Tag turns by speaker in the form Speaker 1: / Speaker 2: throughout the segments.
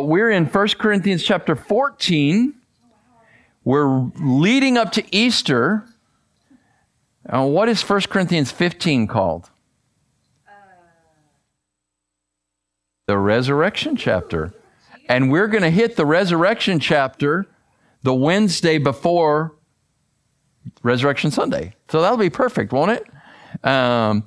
Speaker 1: We're in 1 Corinthians chapter 14. We're leading up to Easter. Uh, what is 1 Corinthians 15 called? The resurrection chapter. And we're going to hit the resurrection chapter the Wednesday before Resurrection Sunday. So that'll be perfect, won't it? Um,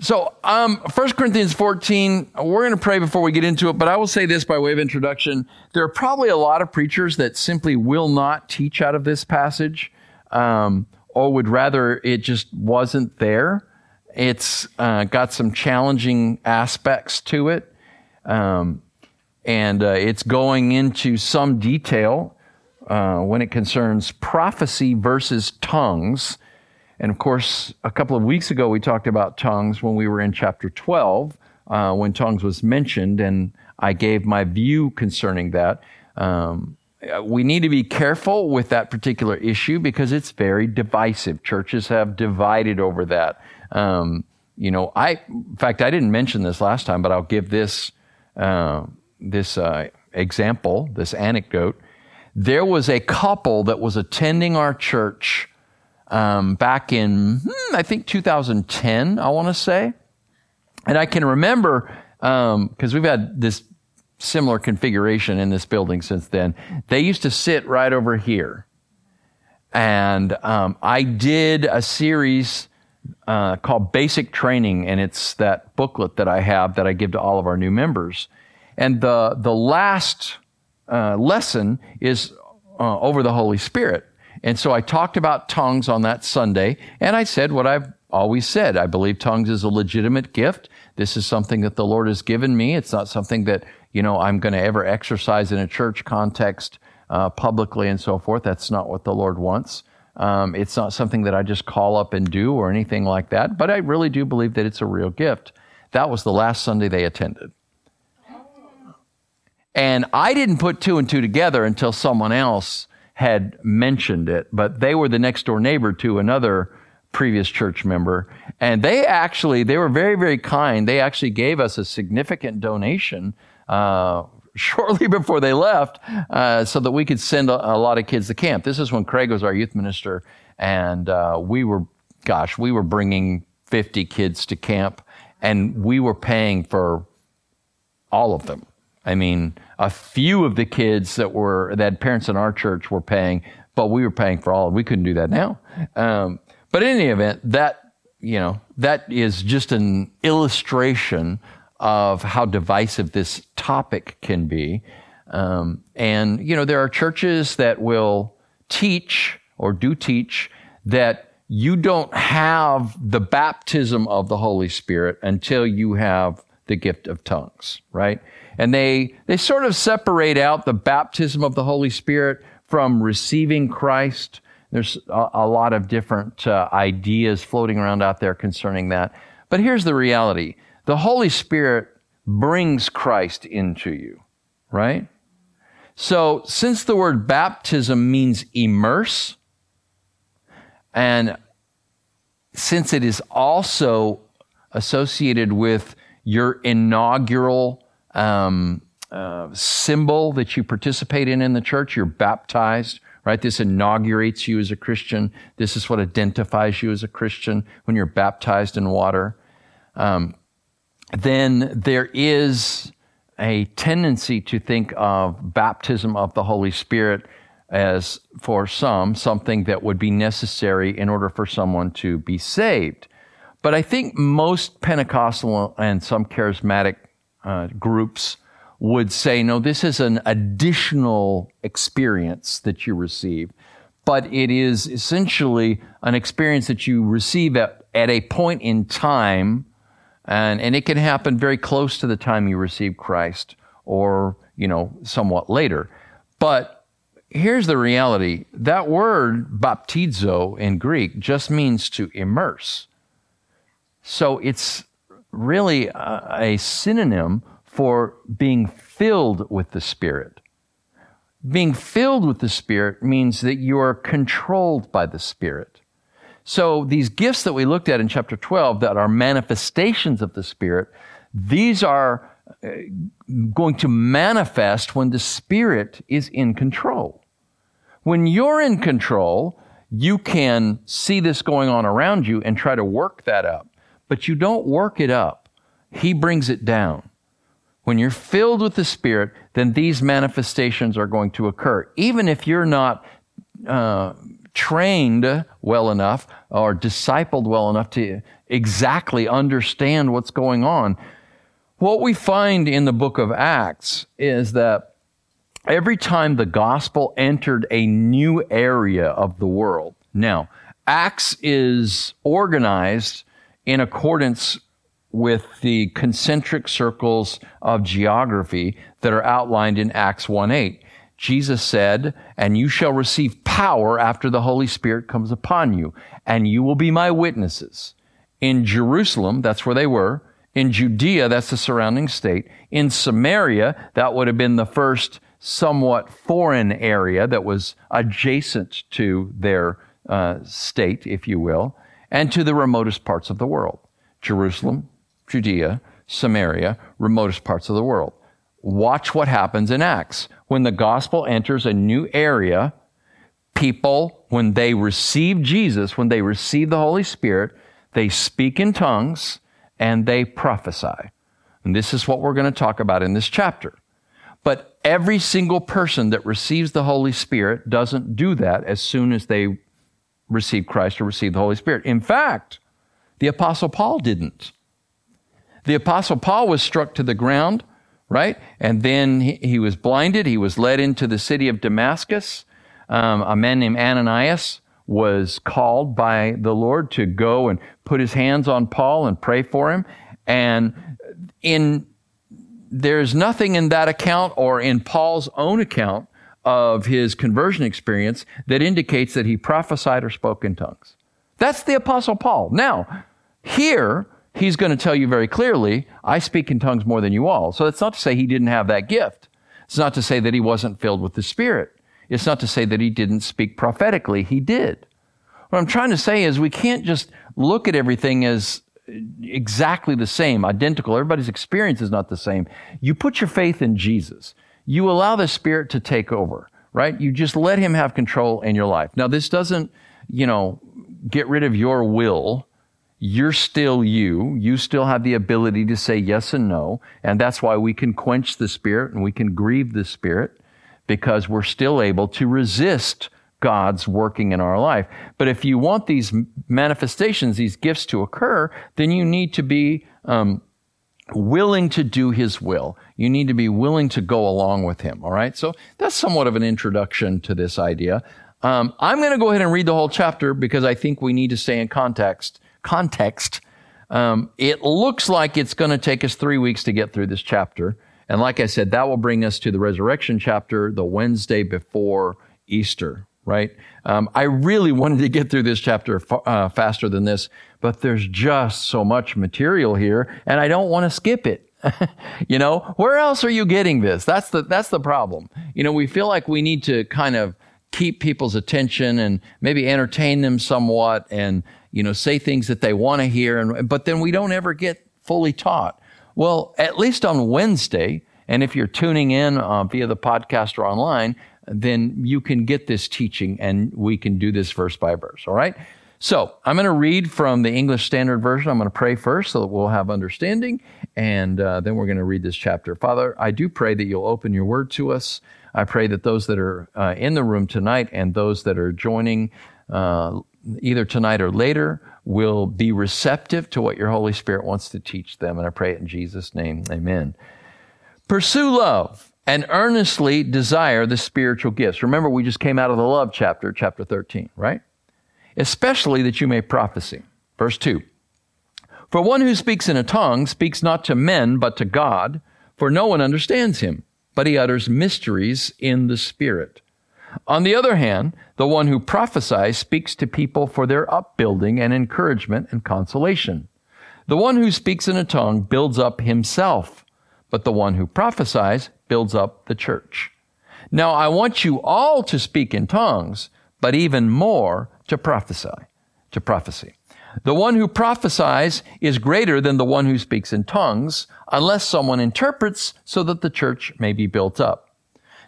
Speaker 1: so, um, 1 Corinthians 14, we're going to pray before we get into it, but I will say this by way of introduction. There are probably a lot of preachers that simply will not teach out of this passage, um, or would rather it just wasn't there. It's uh, got some challenging aspects to it, um, and uh, it's going into some detail uh, when it concerns prophecy versus tongues and of course, a couple of weeks ago, we talked about tongues when we were in chapter 12, uh, when tongues was mentioned, and I gave my view concerning that. Um, we need to be careful with that particular issue because it's very divisive. Churches have divided over that. Um, you know, I, in fact, I didn't mention this last time, but I'll give this, uh, this uh, example, this anecdote. There was a couple that was attending our church um, back in, hmm, I think 2010, I want to say. And I can remember, because um, we've had this similar configuration in this building since then, they used to sit right over here. And um, I did a series uh, called Basic Training, and it's that booklet that I have that I give to all of our new members. And the, the last uh, lesson is uh, over the Holy Spirit. And so I talked about tongues on that Sunday, and I said what I've always said. I believe tongues is a legitimate gift. This is something that the Lord has given me. It's not something that, you know, I'm going to ever exercise in a church context uh, publicly and so forth. That's not what the Lord wants. Um, it's not something that I just call up and do or anything like that, but I really do believe that it's a real gift. That was the last Sunday they attended. And I didn't put two and two together until someone else had mentioned it, but they were the next door neighbor to another previous church member. And they actually, they were very, very kind. They actually gave us a significant donation uh, shortly before they left uh, so that we could send a, a, lot of kids to camp. This is when Craig was our youth minister, and uh, we were, gosh, we were bringing 50 kids to camp, and we were paying for all of them. I mean, a few of the kids that were that parents in our church were paying, but we were paying for all. We couldn't do that now. Um, but in any event, that you know that is just an illustration of how divisive this topic can be. Um, and you know there are churches that will teach or do teach that you don't have the baptism of the Holy Spirit until you have the gift of tongues, right? And they, they sort of separate out the baptism of the Holy Spirit from receiving Christ. There's a, a lot of different uh, ideas floating around out there concerning that. But here's the reality the Holy Spirit brings Christ into you, right? So, since the word baptism means immerse, and since it is also associated with your inaugural um, uh, symbol that you participate in in the church. You're baptized, right? This inaugurates you as a Christian. This is what identifies you as a Christian when you're baptized in water. Um, then there is a tendency to think of baptism of the Holy Spirit as, for some, something that would be necessary in order for someone to be saved. But I think most Pentecostal and some charismatic uh, groups would say, no, this is an additional experience that you receive. But it is essentially an experience that you receive at, at a point in time, and, and it can happen very close to the time you receive Christ or, you know, somewhat later. But here's the reality that word baptizo in Greek just means to immerse. So it's really a, a synonym for being filled with the Spirit. Being filled with the Spirit means that you are controlled by the Spirit. So these gifts that we looked at in chapter 12 that are manifestations of the Spirit, these are uh, going to manifest when the Spirit is in control. When you're in control, you can see this going on around you and try to work that up, but you don't work it up. He brings it down. When you're filled with the Spirit, then these manifestations are going to occur. Even if you're not uh, trained well enough or discipled well enough to exactly understand what's going on. What we find in the book of Acts is that every time the gospel entered a new area of the world, now, Acts is organized in accordance with the concentric circles of geography that are outlined in Acts 1 8. Jesus said, And you shall receive power after the Holy Spirit comes upon you, and you will be my witnesses. In Jerusalem, that's where they were. In Judea, that's the surrounding state. In Samaria, that would have been the first somewhat foreign area that was adjacent to their uh, state, if you will, and to the remotest parts of the world. Jerusalem, Judea, Samaria, remotest parts of the world. Watch what happens in Acts. When the gospel enters a new area, people, when they receive Jesus, when they receive the Holy Spirit, they speak in tongues and they prophesy. And this is what we're going to talk about in this chapter. But every single person that receives the Holy Spirit doesn't do that as soon as they receive Christ or receive the Holy Spirit. In fact, the Apostle Paul didn't. The Apostle Paul was struck to the ground, right? And then he, he was blinded. He was led into the city of Damascus. Um, a man named Ananias was called by the Lord to go and put his hands on Paul and pray for him. And in there's nothing in that account or in Paul's own account of his conversion experience that indicates that he prophesied or spoke in tongues. That's the apostle Paul. Now, here, he's going to tell you very clearly, I speak in tongues more than you all. So it's not to say he didn't have that gift. It's not to say that he wasn't filled with the Spirit. It's not to say that he didn't speak prophetically. He did. What I'm trying to say is we can't just look at everything as exactly the same, identical. Everybody's experience is not the same. You put your faith in Jesus. You allow the Spirit to take over, right? You just let Him have control in your life. Now, this doesn't, you know, get rid of your will. You're still you. You still have the ability to say yes and no. And that's why we can quench the Spirit and we can grieve the Spirit because we're still able to resist God's working in our life. But if you want these manifestations, these gifts to occur, then you need to be um, willing to do His will. You need to be willing to go along with Him. All right. So that's somewhat of an introduction to this idea. Um, I'm going to go ahead and read the whole chapter because I think we need to stay in context. Context. Um, it looks like it's going to take us three weeks to get through this chapter. And like I said, that will bring us to the resurrection chapter the Wednesday before Easter, right? Um, I really wanted to get through this chapter uh, faster than this, but there's just so much material here, and I don't want to skip it. you know, where else are you getting this? That's the that's the problem. You know, we feel like we need to kind of keep people's attention and maybe entertain them somewhat, and you know, say things that they want to hear, and but then we don't ever get fully taught. Well, at least on Wednesday, and if you're tuning in uh, via the podcast or online, then you can get this teaching and we can do this verse by verse. All right. So I'm going to read from the English Standard Version. I'm going to pray first so that we'll have understanding, and uh, then we're going to read this chapter. Father, I do pray that you'll open your word to us. I pray that those that are uh, in the room tonight and those that are joining uh, either tonight or later will be receptive to what your Holy Spirit wants to teach them. And I pray it in Jesus' name. Amen. Pursue love and earnestly desire the spiritual gifts. Remember, we just came out of the love chapter, chapter 13, right? Especially that you may prophesy. Verse 2. For one who speaks in a tongue speaks not to men, but to God, for no one understands him, but he utters mysteries in the Spirit. On the other hand, the one who prophesies speaks to people for their upbuilding and encouragement and consolation. The one who speaks in a tongue builds up himself, but the one who prophesies builds up the church. Now I want you all to speak in tongues, but even more to prophesy, to prophecy. The one who prophesies is greater than the one who speaks in tongues, unless someone interprets so that the church may be built up.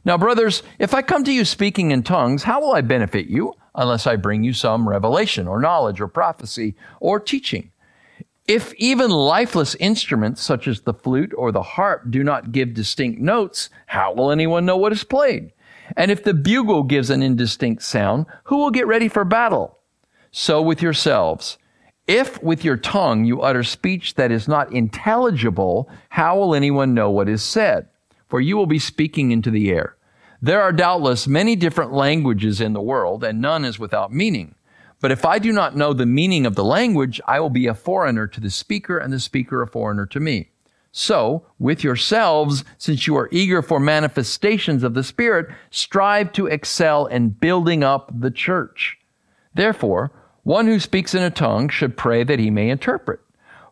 Speaker 1: Now, brothers, if I come to you speaking in tongues, how will I benefit you unless I bring you some revelation or knowledge or prophecy or teaching? If even lifeless instruments such as the flute or the harp do not give distinct notes, how will anyone know what is played? And if the bugle gives an indistinct sound, who will get ready for battle? So with yourselves. If with your tongue you utter speech that is not intelligible, how will anyone know what is said? For you will be speaking into the air. There are doubtless many different languages in the world, and none is without meaning. But if I do not know the meaning of the language, I will be a foreigner to the speaker, and the speaker a foreigner to me. So, with yourselves, since you are eager for manifestations of the Spirit, strive to excel in building up the church. Therefore, one who speaks in a tongue should pray that he may interpret.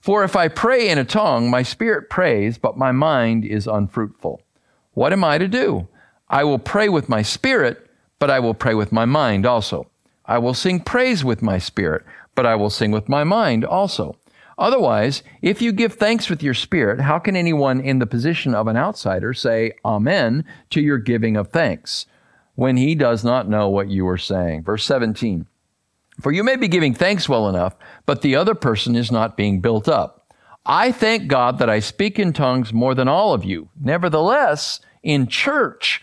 Speaker 1: For if I pray in a tongue, my spirit prays, but my mind is unfruitful. What am I to do? I will pray with my spirit, but I will pray with my mind also. I will sing praise with my spirit, but I will sing with my mind also. Otherwise, if you give thanks with your spirit, how can anyone in the position of an outsider say Amen to your giving of thanks when he does not know what you are saying? Verse 17. For you may be giving thanks well enough, but the other person is not being built up. I thank God that I speak in tongues more than all of you. Nevertheless, in church,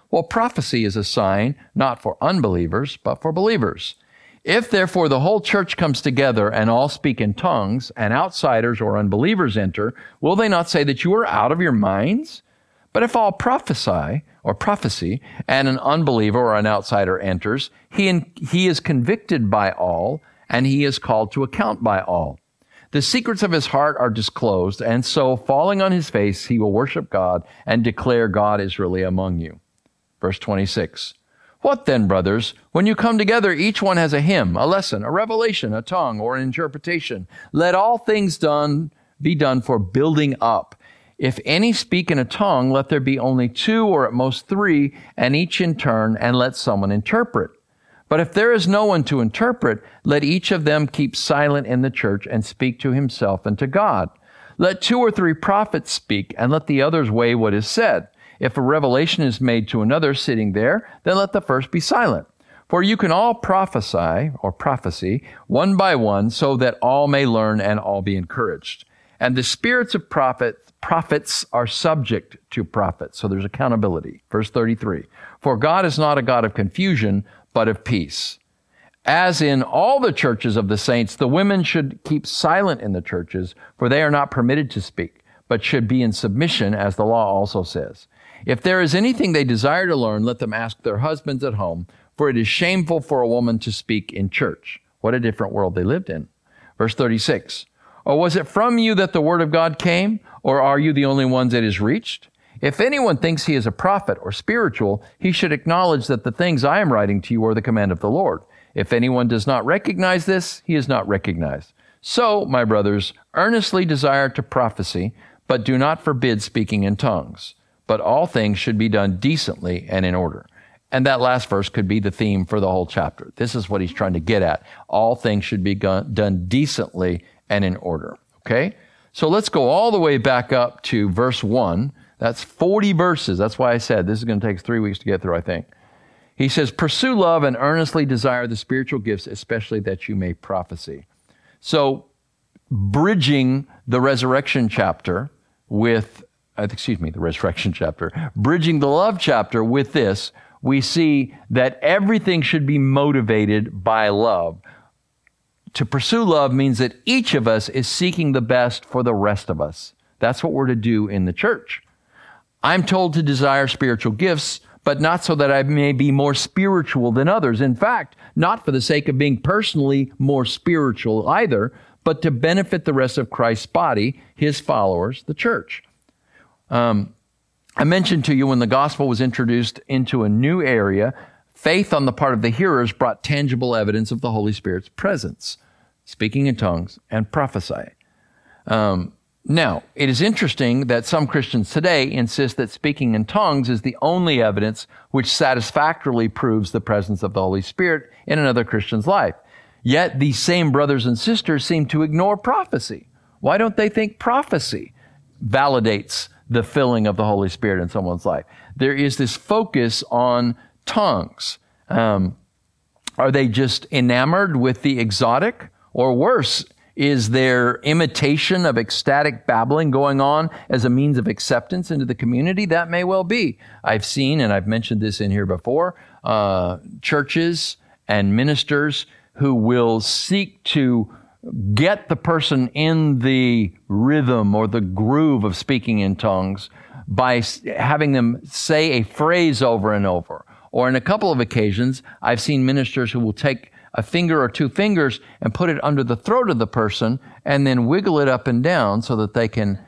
Speaker 1: while prophecy is a sign not for unbelievers, but for believers. If therefore the whole church comes together and all speak in tongues, and outsiders or unbelievers enter, will they not say that you are out of your minds? But if all prophesy or prophecy, and an unbeliever or an outsider enters, he, in, he is convicted by all, and he is called to account by all. The secrets of his heart are disclosed, and so falling on his face, he will worship God and declare God is really among you. Verse 26. What then, brothers? When you come together, each one has a hymn, a lesson, a revelation, a tongue, or an interpretation. Let all things done be done for building up. If any speak in a tongue, let there be only two or at most three, and each in turn, and let someone interpret. But if there is no one to interpret, let each of them keep silent in the church and speak to himself and to God. Let two or three prophets speak, and let the others weigh what is said. If a revelation is made to another sitting there, then let the first be silent. For you can all prophesy, or prophecy, one by one, so that all may learn and all be encouraged. And the spirits of prophet, prophets are subject to prophets. So there's accountability. Verse 33. For God is not a God of confusion, but of peace. As in all the churches of the saints, the women should keep silent in the churches, for they are not permitted to speak, but should be in submission, as the law also says. If there is anything they desire to learn, let them ask their husbands at home, for it is shameful for a woman to speak in church. What a different world they lived in. Verse 36. Or was it from you that the word of God came, or are you the only ones it has reached? If anyone thinks he is a prophet or spiritual, he should acknowledge that the things I am writing to you are the command of the Lord. If anyone does not recognize this, he is not recognized. So, my brothers, earnestly desire to prophecy, but do not forbid speaking in tongues. But all things should be done decently and in order. And that last verse could be the theme for the whole chapter. This is what he's trying to get at. All things should be done decently and in order. Okay? So let's go all the way back up to verse 1 that's 40 verses. That's why I said this is going to take three weeks to get through, I think. He says, Pursue love and earnestly desire the spiritual gifts, especially that you may prophecy. So, bridging the resurrection chapter with, Uh, excuse me, the resurrection chapter, bridging the love chapter with this, we see that everything should be motivated by love. To pursue love means that each of us is seeking the best for the rest of us. That's what we're to do in the church. I'm told to desire spiritual gifts, but not so that I may be more spiritual than others. In fact, not for the sake of being personally more spiritual either, but to benefit the rest of Christ's body, his followers, the church. Um, I mentioned to you when the gospel was introduced into a new area, faith on the part of the hearers brought tangible evidence of the Holy Spirit's presence, speaking in tongues and prophesying. Um, now, it is interesting that some Christians today insist that speaking in tongues is the only evidence which satisfactorily proves the presence of the Holy Spirit in another Christian's life. Yet these same brothers and sisters seem to ignore prophecy. Why don't they think prophecy validates the filling of the Holy Spirit in someone's life? There is this focus on tongues. Um, are they just enamored with the exotic? Or worse, is there imitation of ecstatic babbling going on as a means of acceptance into the community? That may well be. I've seen, and I've mentioned this in here before, uh, churches and ministers who will seek to get the person in the rhythm or the groove of speaking in tongues by having them say a phrase over and over. Or in a couple of occasions, I've seen ministers who will take a finger or two fingers and put it under the throat of the person and then wiggle it up and down so that they can.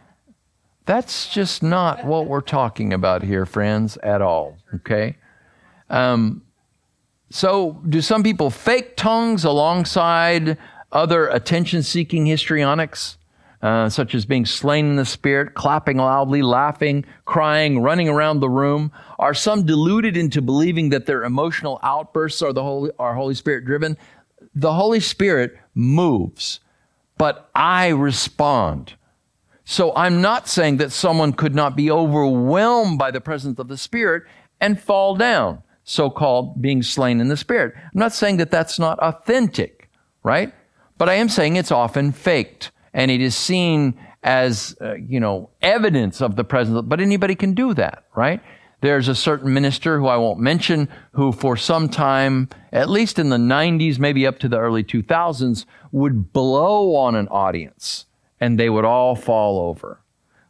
Speaker 1: That's just not what we're talking about here, friends, at all. Okay? Um, so, do some people fake tongues alongside other attention seeking histrionics? Uh, such as being slain in the spirit, clapping loudly, laughing, crying, running around the room? Are some deluded into believing that their emotional outbursts are the Holy, are Holy Spirit driven? The Holy Spirit moves, but I respond. So I'm not saying that someone could not be overwhelmed by the presence of the Spirit and fall down, so called being slain in the Spirit. I'm not saying that that's not authentic, right? But I am saying it's often faked and it is seen as, uh, you know, evidence of the presence. But anybody can do that, right? There's a certain minister who I won't mention who for some time, at least in the 90s, maybe up to the early 2000s, would blow on an audience and they would all fall over.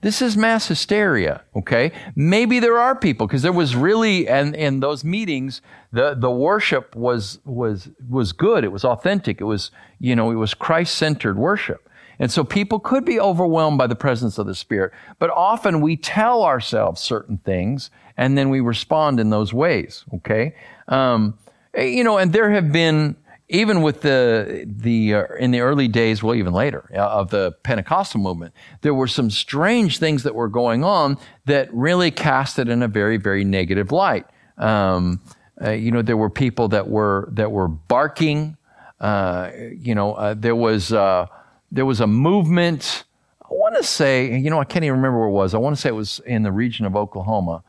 Speaker 1: This is mass hysteria, okay? Maybe there are people, because there was really, and in those meetings, the, the worship was, was, was good. It was authentic. It was, you know, it was Christ centered worship. And so people could be overwhelmed by the presence of the Spirit. But often we tell ourselves certain things and then we respond in those ways, okay? Um, you know, and there have been, even with the, the, uh, in the early days, well, even later, uh, of the Pentecostal movement, there were some strange things that were going on that really cast it in a very, very negative light. Um, uh, you know, there were people that were, that were barking. Uh, you know, uh, there was, uh, there was a movement. I want to say, you know, I can't even remember where it was. I want to say it was in the region of Oklahoma.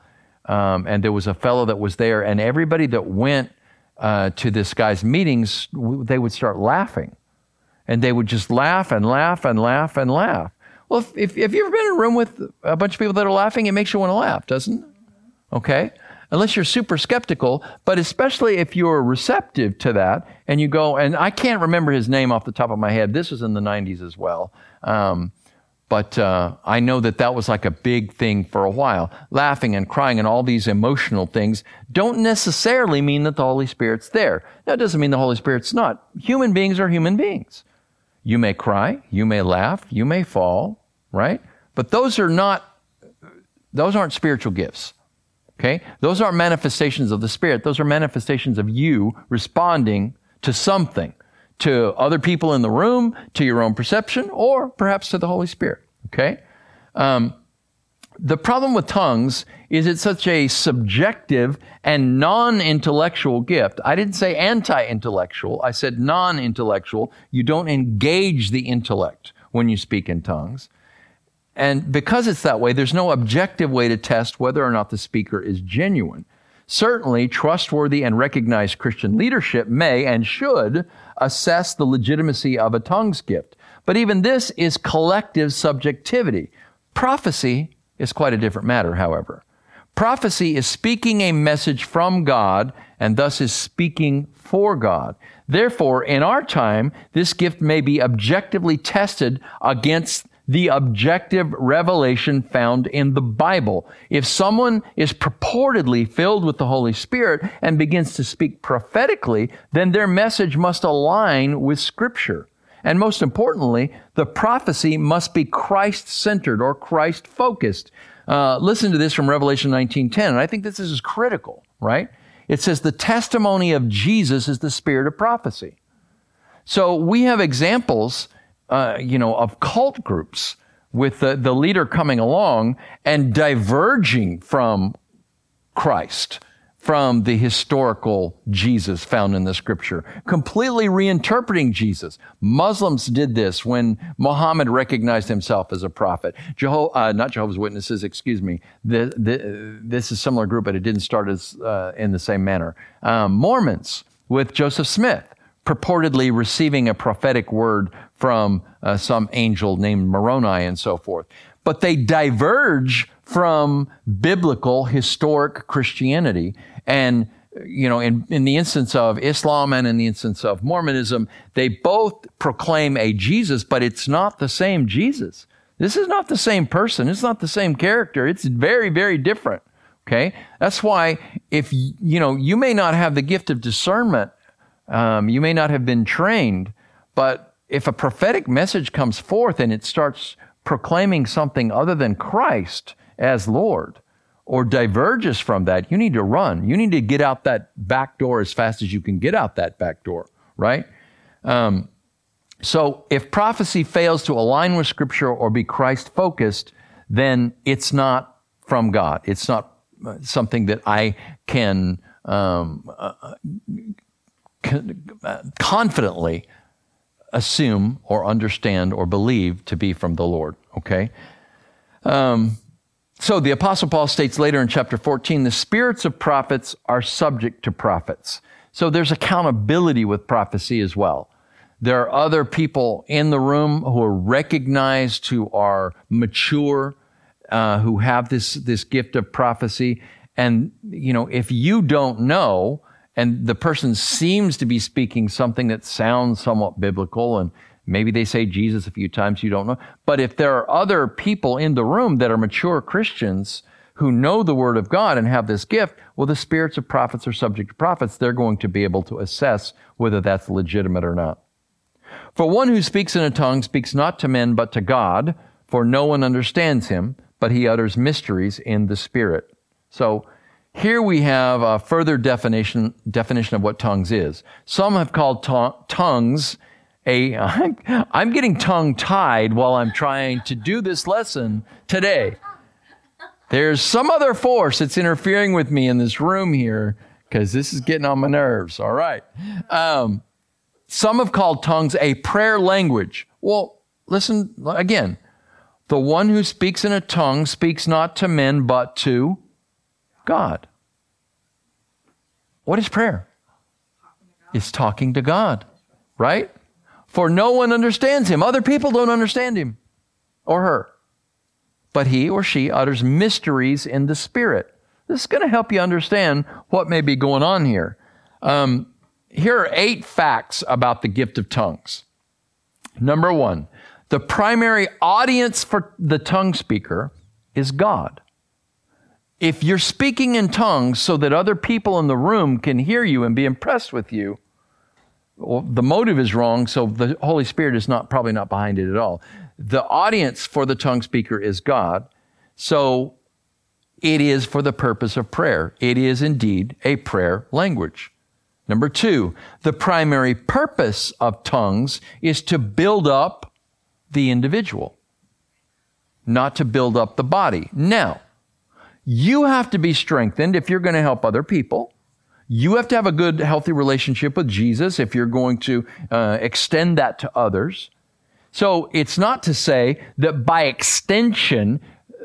Speaker 1: Um, and there was a fellow that was there, and everybody that went uh, to this guy's meetings, they would start laughing. And they would just laugh and laugh and laugh and laugh. Well, if, if, if you've ever been in a room with a bunch of people that are laughing, it makes you want to laugh, doesn't it? Okay? unless you're super skeptical, but especially if you're receptive to that and you go, and I can't remember his name off the top of my head. This was in the 90s as well. Um, but uh, I know that that was like a big thing for a while. Laughing and crying and all these emotional things don't necessarily mean that the Holy Spirit's there. That doesn't mean the Holy Spirit's not. Human beings are human beings. You may cry, you may laugh, you may fall, right? But those are not, those aren't spiritual gifts. Okay? Those aren't manifestations of the Spirit. Those are manifestations of you responding to something, to other people in the room, to your own perception, or perhaps to the Holy Spirit. Okay? Um, the problem with tongues is it's such a subjective and non-intellectual gift. I didn't say anti-intellectual. I said non-intellectual. You don't engage the intellect when you speak in tongues. And because it's that way, there's no objective way to test whether or not the speaker is genuine. Certainly, trustworthy and recognized Christian leadership may and should assess the legitimacy of a tongues gift. But even this is collective subjectivity. Prophecy is quite a different matter, however. Prophecy is speaking a message from God and thus is speaking for God. Therefore, in our time, this gift may be objectively tested against the objective revelation found in the Bible. If someone is purportedly filled with the Holy Spirit and begins to speak prophetically, then their message must align with Scripture. And most importantly, the prophecy must be Christ centered or Christ focused. Uh, listen to this from Revelation 19:10, and I think this is critical, right? It says the testimony of Jesus is the spirit of prophecy. So we have examples, uh, you know, of cult groups with the, the leader coming along and diverging from Christ, from the historical Jesus found in the scripture, completely reinterpreting Jesus. Muslims did this when Muhammad recognized himself as a prophet. Jeho- uh, not Jehovah's Witnesses, excuse me. The, the, this is a similar group, but it didn't start as, uh, in the same manner. Um, Mormons with Joseph Smith purportedly receiving a prophetic word from uh, some angel named Moroni and so forth. But they diverge from biblical, historic Christianity. And, you know, in, in the instance of Islam and in the instance of Mormonism, they both proclaim a Jesus, but it's not the same Jesus. This is not the same person. It's not the same character. It's very, very different. Okay. That's why if, you know, you may not have the gift of discernment um, you may not have been trained, but if a prophetic message comes forth and it starts proclaiming something other than Christ as Lord, or diverges from that, you need to run. You need to get out that back door as fast as you can get out that back door, right? Um, so if prophecy fails to align with Scripture or be Christ focused, then it's not from God. It's not something that I can um, uh, confidently assume or understand or believe to be from the Lord. Okay? Um, so the Apostle Paul states later in chapter 14 the spirits of prophets are subject to prophets. So there's accountability with prophecy as well. There are other people in the room who are recognized, who are mature, uh, who have this, this gift of prophecy. And, you know, if you don't know, and the person seems to be speaking something that sounds somewhat biblical and maybe they say Jesus a few times, you don't know. But if there are other people in the room that are mature Christians who know the Word of God and have this gift, well, the spirits of prophets are subject to prophets. They're going to be able to assess whether that's legitimate or not. For one who speaks in a tongue speaks not to men but to God, for no one understands him, but he utters mysteries in the Spirit. So, here we have a further definition, definition of what tongues is. Some have called tongues a, I'm getting tongue tied while I'm trying to do this lesson today. There's some other force that's interfering with me in this room here because this is getting on my nerves. All right. Um, some have called tongues a prayer language. Well, listen again. The one who speaks in a tongue speaks not to men, but to God. What is prayer? It's talking to God, right? For no one understands him. Other people don't understand him or her. But he or she utters mysteries in the Spirit. This is going to help you understand what may be going on here. Um, here are eight facts about the gift of tongues. Number one, the primary audience for the tongue speaker is God if you're speaking in tongues so that other people in the room can hear you and be impressed with you, well, the motive is wrong, so the Holy Spirit is not probably not behind it at all. The audience for the tongue speaker is God, so it is for the purpose of prayer. It is indeed a prayer language. Number two, the primary purpose of tongues is to build up the individual, not to build up the body. Now, you have to be strengthened if you're going to help other people. You have to have a good, healthy relationship with Jesus if you're going to uh, extend that to others. So it's not to say that by extension,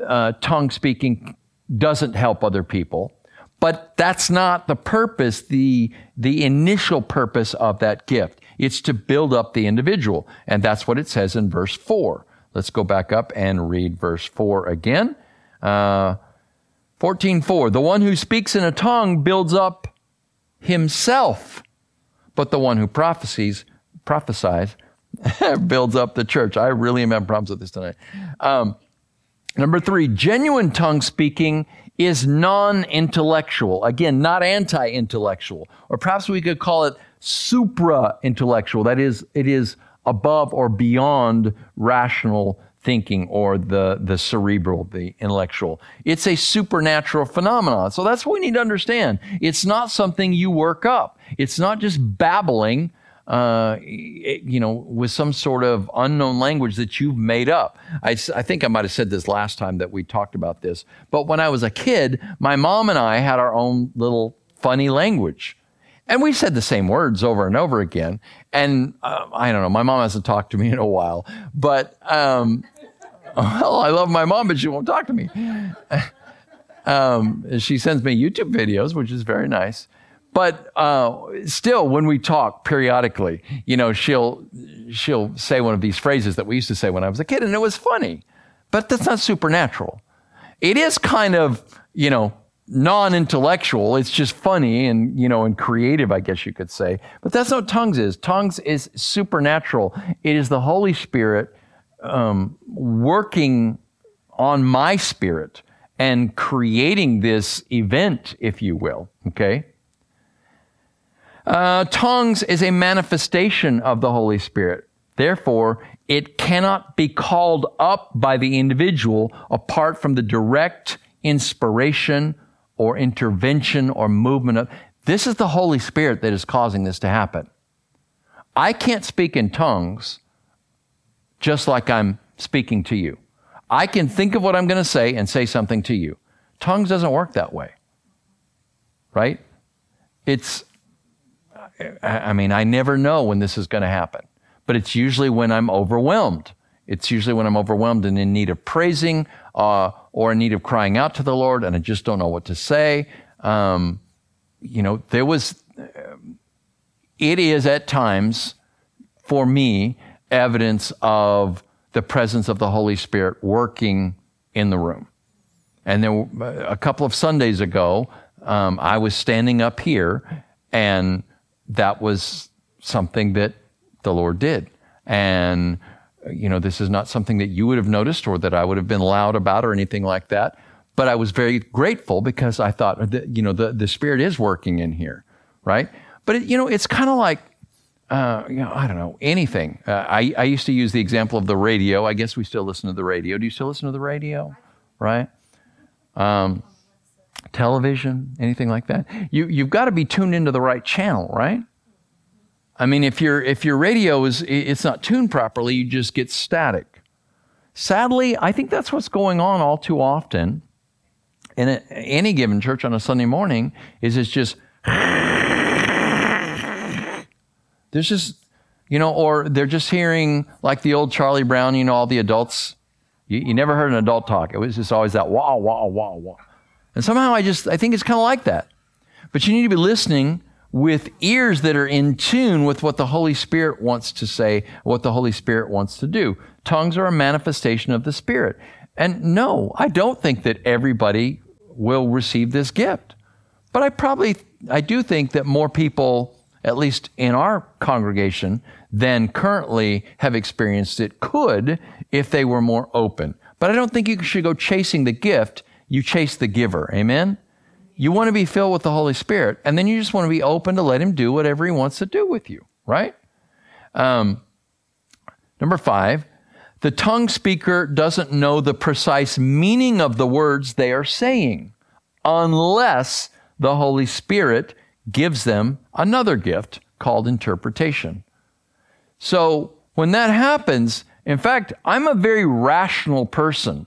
Speaker 1: uh, tongue speaking doesn't help other people, but that's not the purpose, the, the initial purpose of that gift. It's to build up the individual. And that's what it says in verse 4. Let's go back up and read verse 4 again. Uh, 14:4 The one who speaks in a tongue builds up himself, but the one who prophesies prophesies builds up the church. I really am having problems with this tonight. Um, number three, genuine tongue speaking is non-intellectual. Again, not anti-intellectual, or perhaps we could call it supra-intellectual. That is, it is above or beyond rational thinking or the, the cerebral, the intellectual. It's a supernatural phenomenon. So that's what we need to understand. It's not something you work up. It's not just babbling, uh, you know, with some sort of unknown language that you've made up. I, I think I might have said this last time that we talked about this. But when I was a kid, my mom and I had our own little funny language. And we said the same words over and over again. And uh, I don't know, my mom hasn't talked to me in a while, but, um, well, I love my mom, but she won't talk to me. Um, she sends me YouTube videos, which is very nice. But uh, still, when we talk periodically, you know, she'll she'll say one of these phrases that we used to say when I was a kid, and it was funny. But that's not supernatural. It is kind of, you know, non-intellectual. It's just funny and, you know, and creative, I guess you could say. But that's not tongues is. Tongues is supernatural. It is the Holy Spirit um, working on my spirit and creating this event, if you will. Okay. Uh, tongues is a manifestation of the Holy Spirit. Therefore, it cannot be called up by the individual apart from the direct inspiration or intervention or movement of. This is the Holy Spirit that is causing this to happen. I can't speak in tongues just like I'm speaking to you. I can think of what I'm going to say and say something to you. Tongues doesn't work that way. Right? It's, I mean, I never know when this is going to happen, but it's usually when I'm overwhelmed. It's usually when I'm overwhelmed and in need of praising uh, or in need of crying out to the Lord, and I just don't know what to say. Um, you know, there was, it is at times for me evidence of the presence of the Holy Spirit working in the room. And then a couple of Sundays ago, um, I was standing up here, and that was something that the Lord did. And you know, this is not something that you would have noticed or that I would have been loud about or anything like that. But I was very grateful because I thought, that, you know, the, the Spirit is working in here, right? But, it, you know, it's kind of like, uh, you know, I don't know, anything. Uh, I, I used to use the example of the radio. I guess we still listen to the radio. Do you still listen to the radio? Right? Um, television, anything like that. You, you've got to be tuned into the right channel, right? I mean, if your if your radio is it's not tuned properly, you just get static. Sadly, I think that's what's going on all too often in a, any given church on a Sunday morning. Is it's just there's just you know, or they're just hearing like the old Charlie Brown. You know, all the adults. You, you never heard an adult talk. It was just always that wah wah wah wah. And somehow I just I think it's kind of like that. But you need to be listening with ears that are in tune with what the Holy Spirit wants to say, what the Holy Spirit wants to do. Tongues are a manifestation of the Spirit. And no, I don't think that everybody will receive this gift. But I probably, I do think that more people, at least in our congregation, than currently have experienced it could if they were more open. But I don't think you should go chasing the gift. You chase the giver. Amen? You want to be filled with the Holy Spirit, and then you just want to be open to let Him do whatever He wants to do with you, right? Um, number five, the tongue speaker doesn't know the precise meaning of the words they are saying unless the Holy Spirit gives them another gift called interpretation. So when that happens, in fact, I'm a very rational person.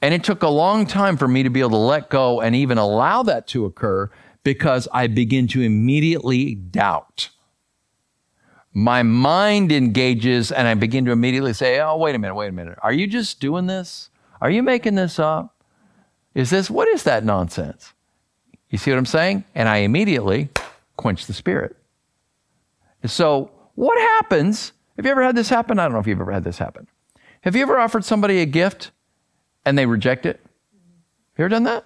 Speaker 1: And it took a long time for me to be able to let go and even allow that to occur because I begin to immediately doubt. My mind engages and I begin to immediately say, Oh, wait a minute, wait a minute. Are you just doing this? Are you making this up? Is this, what is that nonsense? You see what I'm saying? And I immediately quench the spirit. So, what happens? Have you ever had this happen? I don't know if you've ever had this happen. Have you ever offered somebody a gift and they reject it? You ever done that?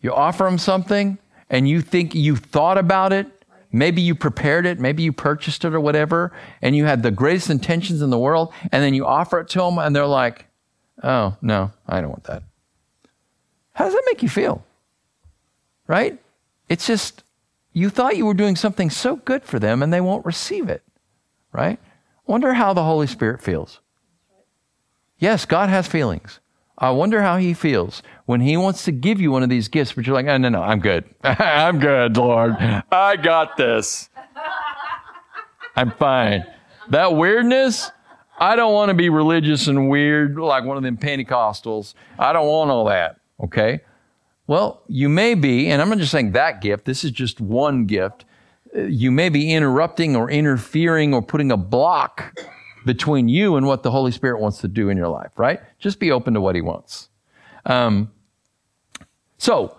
Speaker 1: You offer them something and you think you thought about it. Maybe you prepared it, maybe you purchased it or whatever, and you had the greatest intentions in the world, and then you offer it to them and they're like, oh, no, I don't want that. How does that make you feel? Right? It's just, you thought you were doing something so good for them and they won't receive it. right? Wonder how the Holy Spirit feels. Yes, God has feelings. I wonder how he feels when he wants to give you one of these gifts, but you're like, oh, no, no, I'm good. I'm good, Lord. I got this. I'm fine. That weirdness, I don't want to be religious and weird like one of them Pentecostals. I don't want all that, okay? Well, you may be, and I'm not just saying that gift, this is just one gift. Uh, you may be interrupting or interfering or putting a block between you and what the Holy Spirit wants to do in your life, right? Just be open to what He wants. Um, so,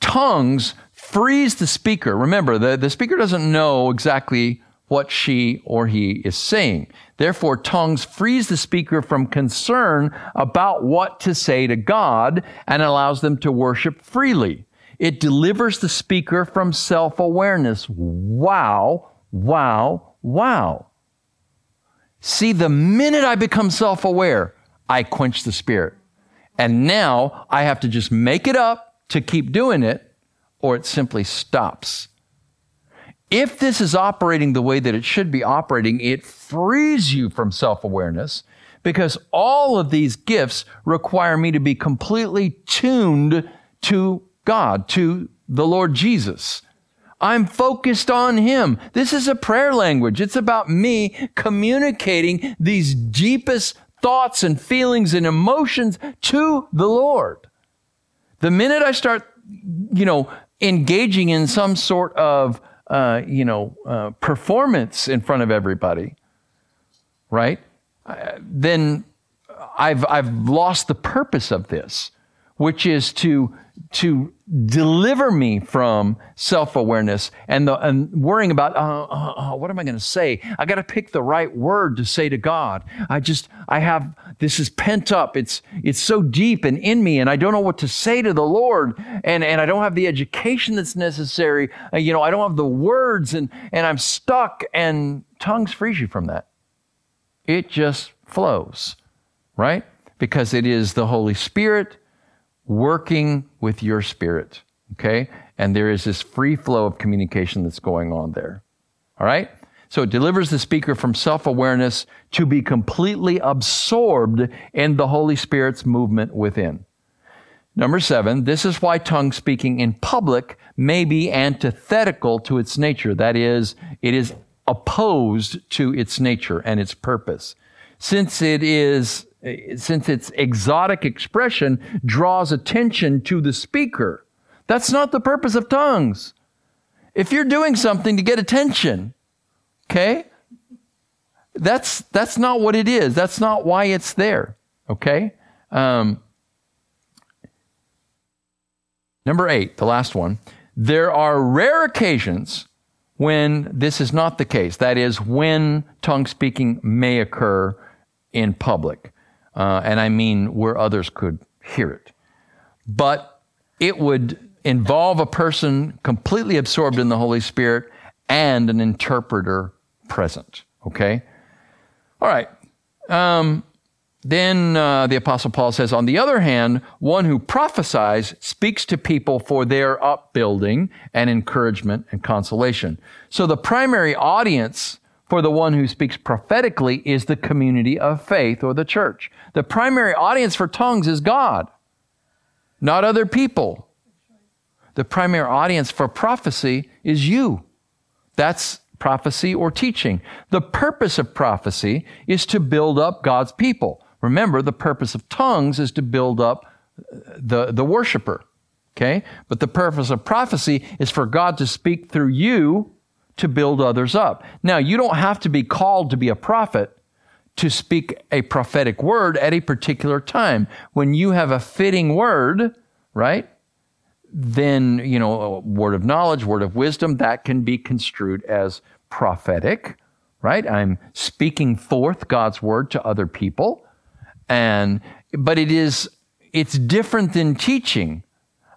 Speaker 1: tongues frees the speaker. Remember, the, the speaker doesn't know exactly what she or he is saying. Therefore, tongues frees the speaker from concern about what to say to God and allows them to worship freely. It delivers the speaker from self awareness. Wow, wow, wow. See, the minute I become self aware, I quench the spirit. And now I have to just make it up to keep doing it, or it simply stops. If this is operating the way that it should be operating, it frees you from self awareness because all of these gifts require me to be completely tuned to God, to the Lord Jesus. I'm focused on Him. This is a prayer language. It's about me communicating these deepest thoughts and feelings and emotions to the Lord. The minute I start, you know, engaging in some sort of, uh, you know, uh, performance in front of everybody, right? Uh, then I've, I've lost the purpose of this, which is to to deliver me from self-awareness and, the, and worrying about uh, uh, uh, what am i going to say? I got to pick the right word to say to god. I just i have this is pent up. It's it's so deep and in me and i don't know what to say to the lord and and i don't have the education that's necessary. Uh, you know i don't have the words and and i'm stuck and tongues frees you from that. It just flows right? Because it is the holy spirit working with your spirit. Okay? And there is this free flow of communication that's going on there. All right? So it delivers the speaker from self awareness to be completely absorbed in the Holy Spirit's movement within. Number seven, this is why tongue speaking in public may be antithetical to its nature. That is, it is opposed to its nature and its purpose. Since it is since its exotic expression draws attention to the speaker. That's not the purpose of tongues. If you're doing something to get attention, okay? That's that's not what it is. That's not why it's there. Okay. Um, number eight, the last one. There are rare occasions when this is not the case. That is, when tongue speaking may occur in public uh, and I mean where others could hear it. But it would involve a person completely absorbed in the Holy Spirit and an interpreter present. Okay? All right. Um, then uh, the Apostle Paul says, on the other hand, one who prophesies speaks to people for their upbuilding and encouragement and consolation. So the primary audience for the one who speaks prophetically is the community of faith or the church. The primary audience for tongues is God, not other people. The primary audience for prophecy is you. That's prophecy or teaching. The purpose of prophecy is to build up God's people. Remember, the purpose of tongues is to build up uh, the, the worshiper. Okay? But the purpose of prophecy is for God to speak through you to build others up. Now, you don't have to be called to be a prophet to speak a prophetic word at a particular time. When you have a fitting word, right? Then, you know, word of knowledge, word of wisdom, that can be construed as prophetic, right? I'm speaking forth God's word to other people. And, but it is, it's different than teaching.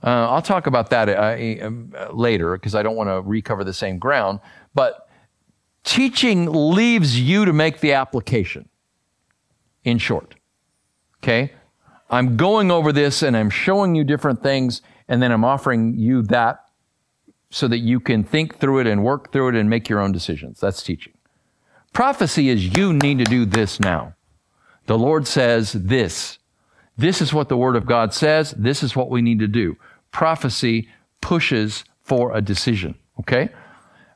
Speaker 1: Uh, I'll talk about that uh, um, later because I don't want to recover the same ground. But teaching leaves you to make the application, in short. Okay? I'm going over this and I'm showing you different things, and then I'm offering you that so that you can think through it and work through it and make your own decisions. That's teaching. Prophecy is you need to do this now. The Lord says this. This is what the Word of God says. This is what we need to do. Prophecy pushes for a decision. Okay?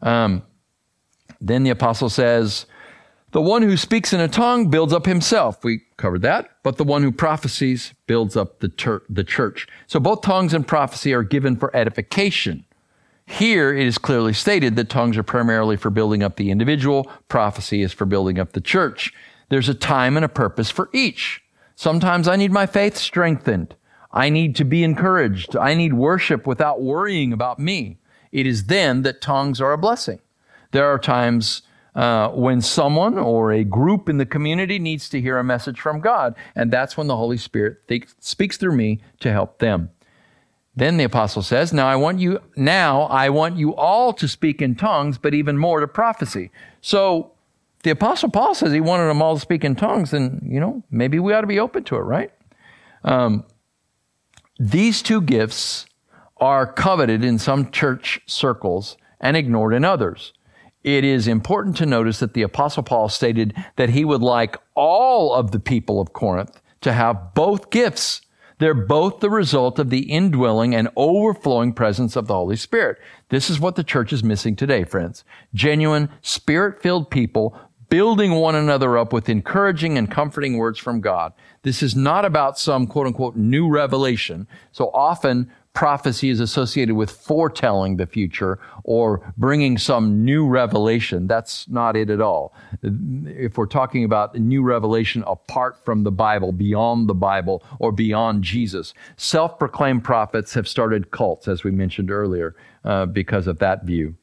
Speaker 1: Um, then the apostle says, the one who speaks in a tongue builds up himself. We covered that. But the one who prophesies builds up the, ter- the church. So both tongues and prophecy are given for edification. Here it is clearly stated that tongues are primarily for building up the individual. Prophecy is for building up the church. There's a time and a purpose for each. Sometimes I need my faith strengthened. I need to be encouraged. I need worship without worrying about me. It is then that tongues are a blessing. There are times uh, when someone or a group in the community needs to hear a message from God, and that's when the Holy Spirit th- speaks through me to help them. Then the apostle says, "Now I want you now I want you all to speak in tongues, but even more to prophecy." So the apostle Paul says he wanted them all to speak in tongues, and you know maybe we ought to be open to it, right? Um, these two gifts are coveted in some church circles and ignored in others it is important to notice that the Apostle Paul stated that he would like all of the people of Corinth to have both gifts. They're both the result of the indwelling and overflowing presence of the Holy Spirit. This is what the church is missing today, friends. Genuine, spirit filled people building one another up with encouraging and comforting words from God. This is not about some quote unquote new revelation. So often prophecy is associated with foretelling the future or bringing some new revelation. That's not it at all. If we're talking about a new revelation apart from the Bible, beyond the Bible, or beyond Jesus, self proclaimed prophets have started cults, as we mentioned earlier, uh, because of that view.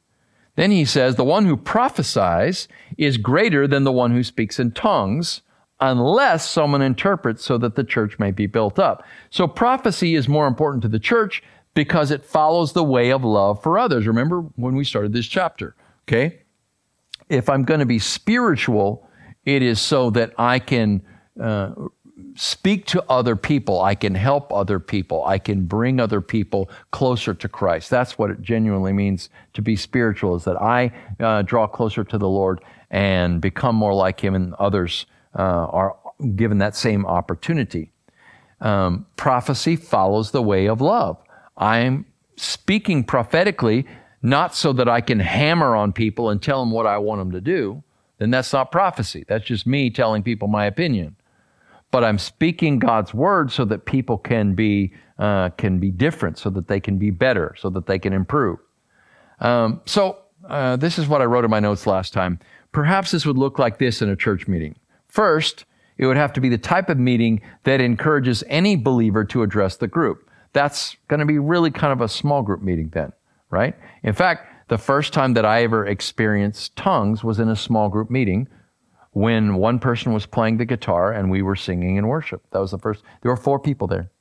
Speaker 1: Then he says, the one who prophesies is greater than the one who speaks in tongues unless someone interprets so that the church may be built up. So prophecy is more important to the church because it follows the way of love for others. Remember when we started this chapter, okay? If I'm going to be spiritual, it is so that I can uh, speak to other people. I can help other people. I can bring other people closer to Christ. That's what it genuinely means to be spiritual, is that I uh, draw closer to the Lord and become more like Him and others uh, are given that same opportunity. Um, prophecy follows the way of love. I'm speaking prophetically, not so that I can hammer on people and tell them what I want them to do. Then that's not prophecy. That's just me telling people my opinion. But I'm speaking God's word so that people can be uh, can be different, so that they can be better, so that they can improve. Um, so uh, this is what I wrote in my notes last time. Perhaps this would look like this in a church meeting. First, it would have to be the type of meeting that encourages any believer to address the group. That's going to be really kind of a small group meeting then, right? In fact, the first time that I ever experienced tongues was in a small group meeting when one person was playing the guitar and we were singing in worship. That was the first. There were four people there.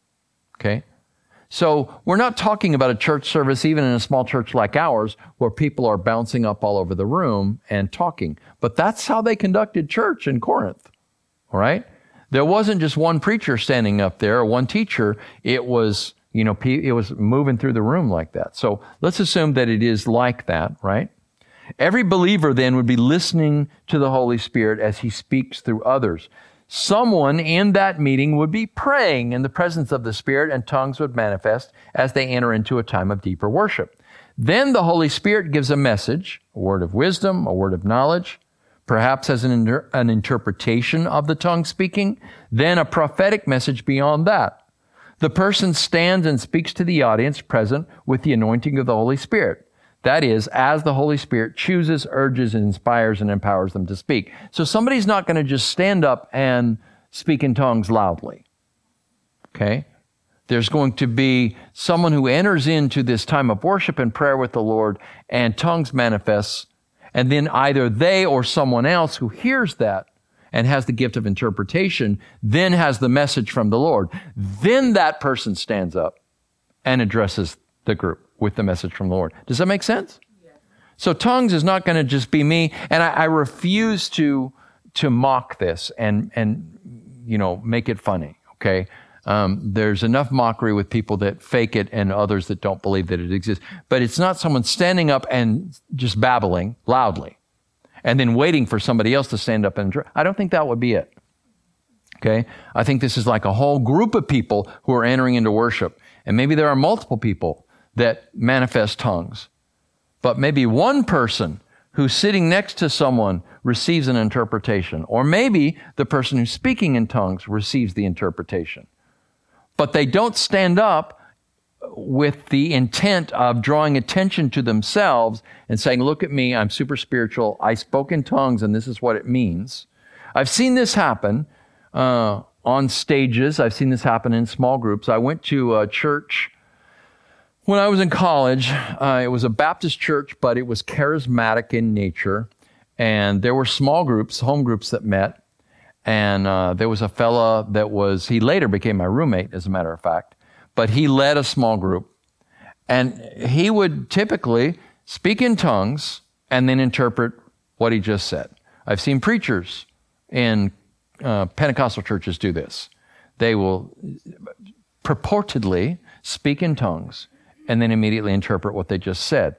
Speaker 1: Okay? So we're not talking about a church service, even in a small church like ours, where people are bouncing up all over the room and talking. But that's how they conducted church in Corinth. All right? There wasn't just one preacher standing up there or one teacher. It was, you know, it was moving through the room like that. So let's assume that it is like that, right? Every believer then would be listening to the Holy Spirit as he speaks through others someone in that meeting would be praying in the presence of the Spirit and tongues would manifest as they enter into a time of deeper worship. Then the Holy Spirit gives a message, a word of wisdom, a word of knowledge, perhaps as an, inter- an interpretation of the tongue speaking, then a prophetic message beyond that. The person stands and speaks to the audience present with the anointing of the Holy Spirit. That is, as the Holy Spirit chooses, urges, inspires, and empowers them to speak. So somebody's not going to just stand up and speak in tongues loudly. Okay? There's going to be someone who enters into this time of worship and prayer with the Lord, and tongues manifests, and then either they or someone else who hears that and has the gift of interpretation then has the message from the Lord. Then that person stands up and addresses the group with the message from the Lord. Does that make sense? Yeah. So tongues is not going to just be me, and I, I, refuse to to mock this and and you know make it funny. Okay, um, there's enough mockery with people that fake it and others that don't believe that it exists. But it's not someone standing up and just babbling loudly and then waiting for somebody else to stand up and I don't think that would be it. Okay? I think this is like a whole group of people who are entering into worship. And maybe there are multiple people that manifest tongues. But maybe one person who's sitting next to someone receives an interpretation. Or maybe the person who's speaking in tongues receives the interpretation. But they don't stand up with the intent of drawing attention to themselves and saying, Look at me, I'm super spiritual, I spoke in tongues, and this is what it means. I've seen this happen uh, on stages, I've seen this happen in small groups. I went to a church when I was in college. Uh, it was a Baptist church, but it was charismatic in nature. And there were small groups, home groups that met. And uh, there was a fella that was, he later became my roommate, as a matter of fact but he led a small group. And he would typically speak in tongues and then interpret what he just said. I've seen preachers in uh, Pentecostal churches do this. They will purportedly speak in tongues and then immediately interpret what they just said.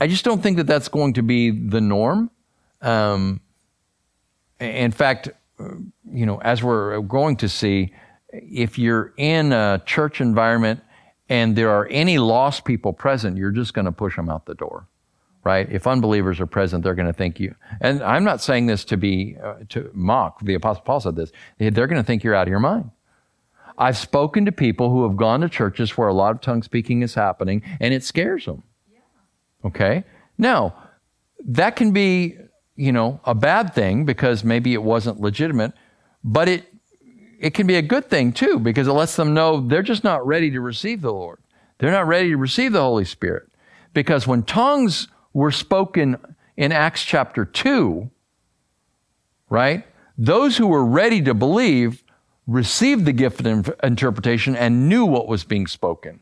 Speaker 1: I just don't think that that's going to be the norm. Um, in fact, you know, as we're going to see, if you're in a church environment and there are any lost people present, you're just going to push them out the door, right? If unbelievers are present, they're going to think you. And I'm not saying this to be uh, to mock. The Apostle Paul said this. They're going to think you're out of your mind. I've spoken to people who have gone to churches where a lot of tongue speaking is happening, and it scares them. Okay. Now, that can be, you know, a bad thing because maybe it wasn't legitimate, but it it can be a good thing too because it lets them know they're just not ready to receive the Lord. They're not ready to receive the Holy Spirit. Because when tongues were spoken in Acts chapter 2, right? Those who were ready to believe received the gift of interpretation and knew what was being spoken,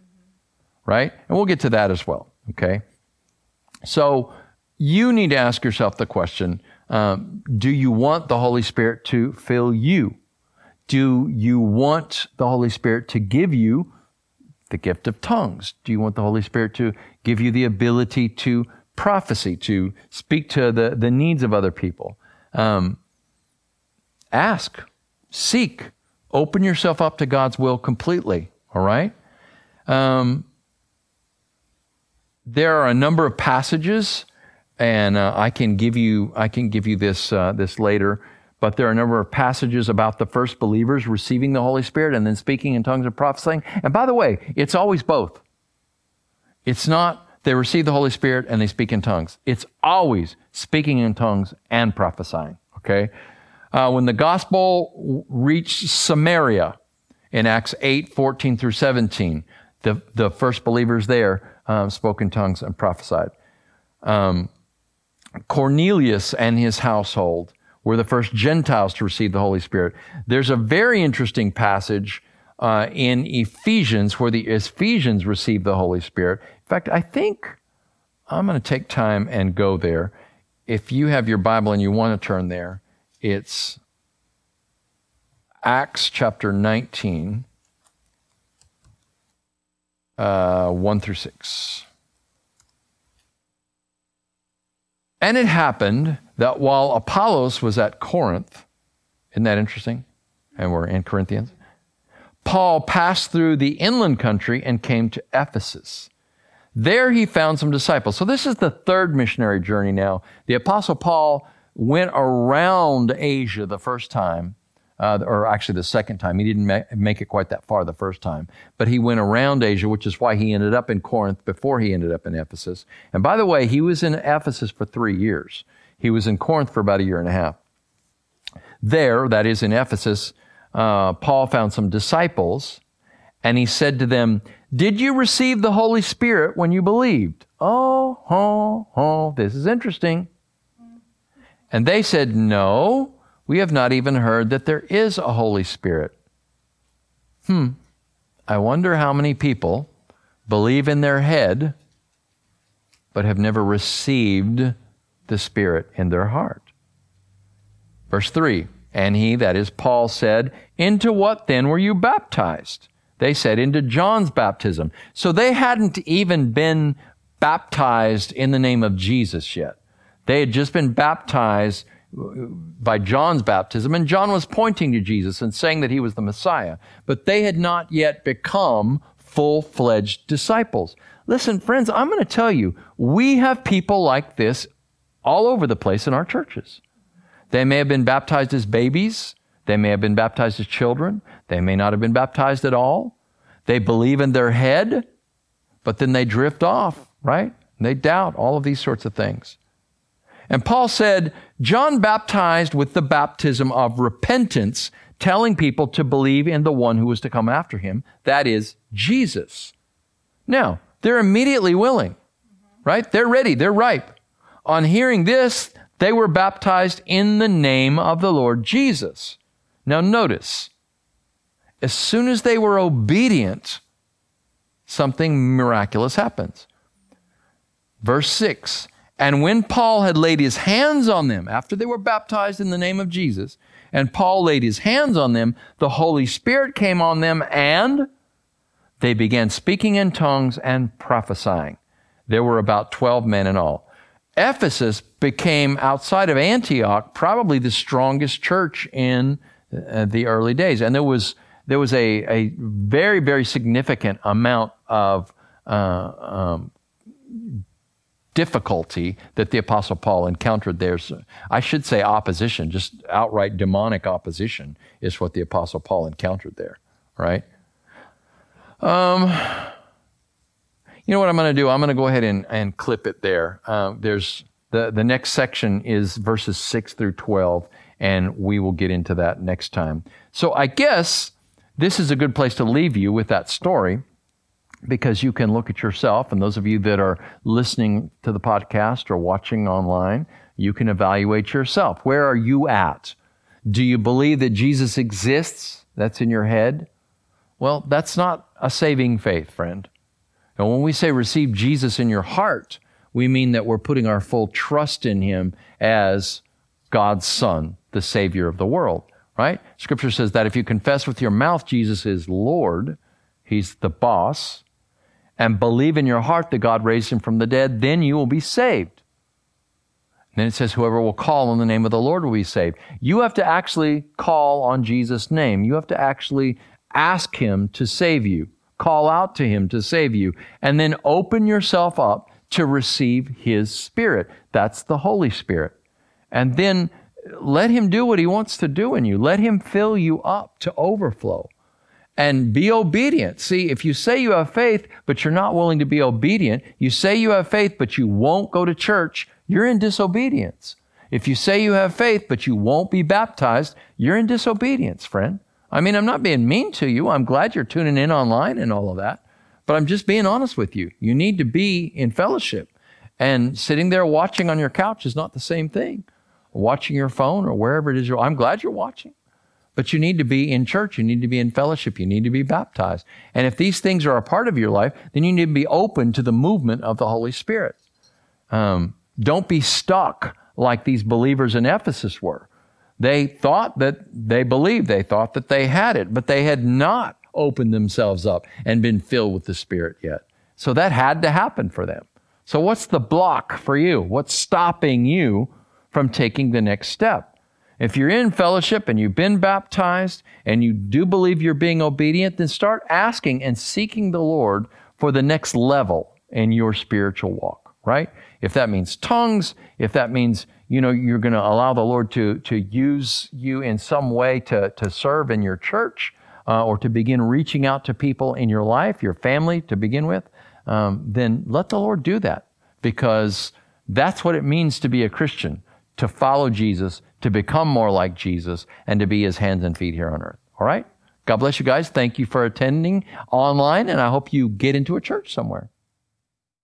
Speaker 1: right? And we'll get to that as well, okay? So you need to ask yourself the question um, do you want the Holy Spirit to fill you? Do you want the Holy Spirit to give you the gift of tongues? Do you want the Holy Spirit to give you the ability to prophecy, to speak to the, the needs of other people? Um, ask, seek, open yourself up to God's will completely, all right? Um, there are a number of passages, and uh, I can give you I can give you this uh, this later but there are a number of passages about the first believers receiving the Holy Spirit and then speaking in tongues and prophesying. And by the way, it's always both. It's not they receive the Holy Spirit and they speak in tongues. It's always speaking in tongues and prophesying. Okay? Uh, when the gospel reached Samaria in Acts 8, 14 through 17, the, the first believers there um, spoke in tongues and prophesied. Um, Cornelius and his household were the first Gentiles to receive the Holy Spirit. There's a very interesting passage uh, in Ephesians where the Ephesians received the Holy Spirit. In fact, I think I'm going to take time and go there. If you have your Bible and you want to turn there, it's Acts chapter 19, uh, 1 through 6. And it happened that while Apollos was at Corinth, isn't that interesting? And we're in Corinthians. Paul passed through the inland country and came to Ephesus. There he found some disciples. So this is the third missionary journey now. The apostle Paul went around Asia the first time uh, or actually the second time. He didn't ma- make it quite that far the first time, but he went around Asia, which is why he ended up in Corinth before he ended up in Ephesus. And by the way, he was in Ephesus for three years. He was in Corinth for about a year and a half. There, that is in Ephesus, uh, Paul found some disciples, and he said to them, Did you receive the Holy Spirit when you believed? Oh, oh, oh, this is interesting. And they said, No we have not even heard that there is a Holy Spirit. Hmm. I wonder how many people believe in their head but have never received the Spirit in their heart. Verse 3 And he, that is Paul, said, Into what then were you baptized? They said, Into John's baptism. So they hadn't even been baptized in the name of Jesus yet. They had just been baptized uh, by John's baptism, and John was pointing to Jesus and saying that he was the Messiah, but they had not yet become full fledged disciples. Listen, friends, I'm going to tell you, we have people like this all over the place in our churches. They may have been baptized as babies. They may have been baptized as children. They may not have been baptized at all. They believe in their head, but then they drift off, right? And they doubt all of these sorts of things. And Paul said, John baptized with the baptism of repentance, telling people to believe in the one who was to come after him, that is Jesus. Now, they're immediately willing, right? They're ready, they're ripe. On hearing this, they were baptized in the name of the Lord Jesus. Now, notice, as soon as they were obedient, something miraculous happens. Verse 6 And when Paul had laid his hands on them, after they were baptized in the name of Jesus, and Paul laid his hands on them, the Holy Spirit came on them, and they began speaking in tongues and prophesying. There were about 12 men in all. Ephesus became, outside of Antioch, probably the strongest church in uh, the early days. And there was, there was a, a very, very significant amount of uh, um, difficulty that the Apostle Paul encountered there. I should say opposition, just outright demonic opposition is what the Apostle Paul encountered there, right? Um, you know what I'm going to do? I'm going to go ahead and, and clip it there. Uh, there's the, the next section is verses 6 through 12, and we will get into that next time. So I guess this is a good place to leave you with that story because you can look at yourself, and those of you that are listening to the podcast or watching online, you can evaluate yourself. Where are you at? Do you believe that Jesus exists? That's in your head? Well, that's not a saving faith, friend. And when we say receive Jesus in your heart, we mean that we're putting our full trust in Him as God's Son, the Savior of the world, right? Scripture says that if you confess with your mouth Jesus is Lord, He's the boss, and believe in your heart that God raised him from the dead, then you will be saved. And then it says, whoever will call on the name of the Lord will be saved. You have to actually call on Jesus' name. You have to actually ask him to save you. Call out to him to save you. And then open yourself up to receive his spirit. That's the Holy Spirit. And then let him do what he wants to do in you. Let him fill you up to overflow and be obedient. See, if you say you have faith, but you're not willing to be obedient, you say you have faith, but you won't go to church, you're in disobedience. If you say you have faith, but you won't be baptized, you're in disobedience, friend. I mean, I'm not being mean to you. I'm glad you're tuning in online and all of that, but I'm just being honest with you. You need to be in fellowship. And sitting there watching on your couch is not the same thing. Watching your phone or wherever it is, I'm glad you're watching. But you need to be in church. You need to be in fellowship. You need to be baptized. And if these things are a part of your life, then you need to be open to the movement of the Holy Spirit. Um, don't be stuck like these believers in Ephesus were. They thought that they believed, they thought that they had it, but they had not opened themselves up and been filled with the Spirit yet. So that had to happen for them. So what's the block for you? What's stopping you from taking the next step? If you're in fellowship and you've been baptized and you do believe you're being obedient, then start asking and seeking the Lord for the next level in your spiritual walk, right? If that means tongues, if that means, you know, you're going to allow the Lord to, to use you in some way to, to serve in your church uh, or to begin reaching out to people in your life, your family to begin with, um, then let the Lord do that because that's what it means to be a Christian, to follow Jesus, to become more like Jesus and to be his hands and feet here on earth. All right? God bless you guys. Thank you for attending online, and I hope you get into a church somewhere.